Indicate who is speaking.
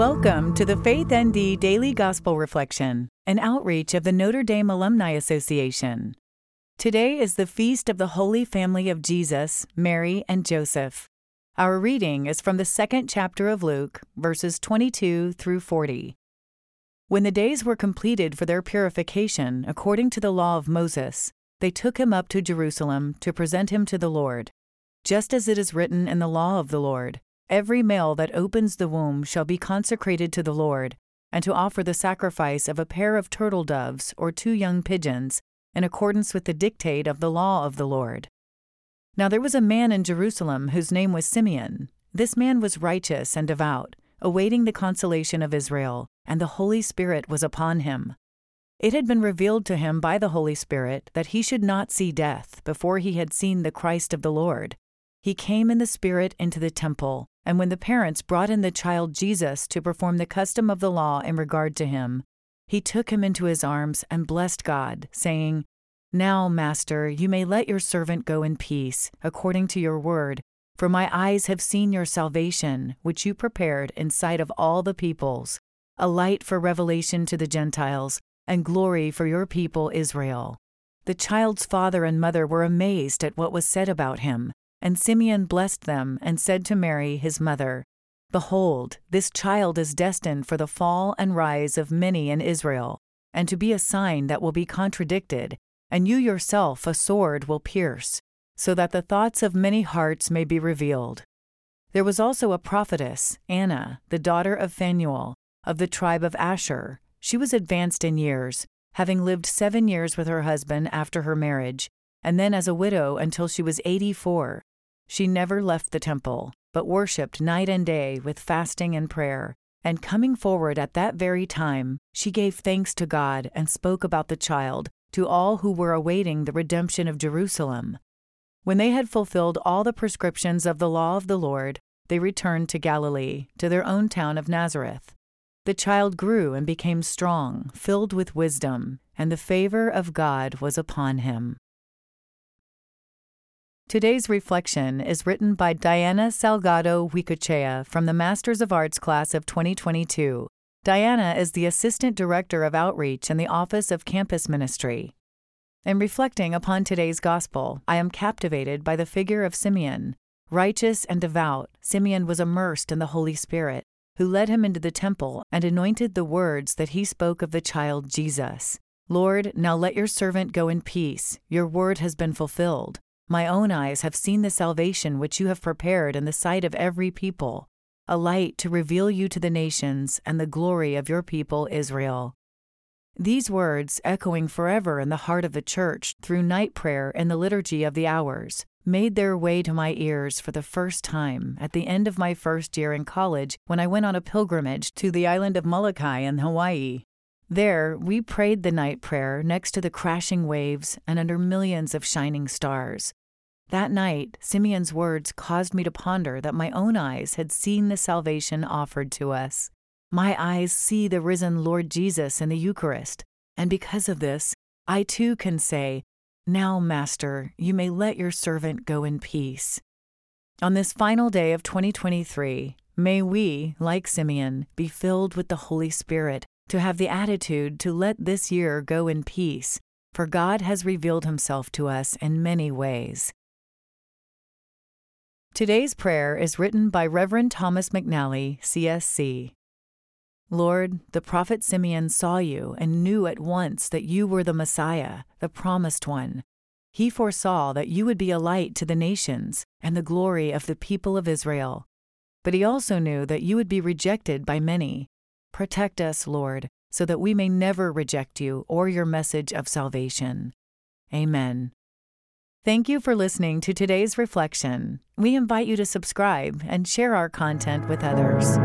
Speaker 1: to the Faith ND Daily Gospel Reflection, an outreach of the Notre Dame Alumni Association. Today is the feast of the Holy Family of Jesus, Mary, and Joseph. Our reading is from the second chapter of Luke, verses 22 through 40. When the days were completed for their purification according to the law of Moses, they took him up to Jerusalem to present him to the Lord. Just as it is written in the law of the Lord, every male that opens the womb shall be consecrated to the Lord, and to offer the sacrifice of a pair of turtle doves or two young pigeons, in accordance with the dictate of the law of the Lord. Now there was a man in Jerusalem whose name was Simeon. This man was righteous and devout, awaiting the consolation of Israel, and the Holy Spirit was upon him. It had been revealed to him by the Holy Spirit that he should not see death before he had seen the Christ of the Lord. He came in the Spirit into the temple, and when the parents brought in the child Jesus to perform the custom of the law in regard to him, he took him into his arms and blessed God, saying, Now, Master, you may let your servant go in peace, according to your word, for my eyes have seen your salvation, which you prepared in sight of all the peoples, a light for revelation to the Gentiles and glory for your people Israel. The child's father and mother were amazed at what was said about him, and Simeon blessed them and said to Mary, his mother, Behold, this child is destined for the fall and rise of many in Israel, and to be a sign that will be contradicted, and you yourself a sword will pierce, so that the thoughts of many hearts may be revealed. There was also a prophetess, Anna, the daughter of Phanuel, of the tribe of Asher she was advanced in years, having lived seven years with her husband after her marriage, and then as a widow until she was 84. She never left the temple, but worshipped night and day with fasting and prayer. And coming forward at that very time, she gave thanks to God and spoke about the child to all who were awaiting the redemption of Jerusalem. When they had fulfilled all the prescriptions of the law of the Lord, they returned to Galilee, to their own town of Nazareth. The child grew and became strong, filled with wisdom, and the favor of God was upon him. Today's reflection is written by Diana Salgado Huicochea from the Masters of Arts class of 2022. Diana is the Assistant Director of Outreach in the Office of Campus Ministry. In reflecting upon today's Gospel, I am captivated by the figure of Simeon. Righteous and devout, Simeon was immersed in the Holy Spirit who led him into the temple and anointed the words that he spoke of the child Jesus. Lord, now let your servant go in peace. Your word has been fulfilled. My own eyes have seen the salvation which you have prepared in the sight of every people, a light to reveal you to the nations and the glory of your people Israel. These words, echoing forever in the heart of the church through night prayer and the liturgy of the hours, made their way to my ears for the first time at the end of my first year in college when I went on a pilgrimage to the island of Molokai in Hawaii. There, we prayed the night prayer next to the crashing waves and under millions of shining stars. That night, Simeon's words caused me to ponder that my own eyes had seen the salvation offered to us. My eyes see the risen Lord Jesus in the Eucharist, and because of this, I too can say, now, Master, you may let your servant go in peace. On this final day of 2023, may we, like Simeon, be filled with the Holy Spirit to have the attitude to let this year go in peace, for God has revealed himself to us in many ways. Today's prayer is written by Reverend Thomas McNally, CSC. Lord, the prophet Simeon saw you and knew at once that you were the Messiah, the promised one. He foresaw that you would be a light to the nations and the glory of the people of Israel. But he also knew that you would be rejected by many. Protect us, Lord, so that we may never reject you or your message of salvation. Amen. Thank you for listening to today's reflection. We invite you to subscribe and share our content with others.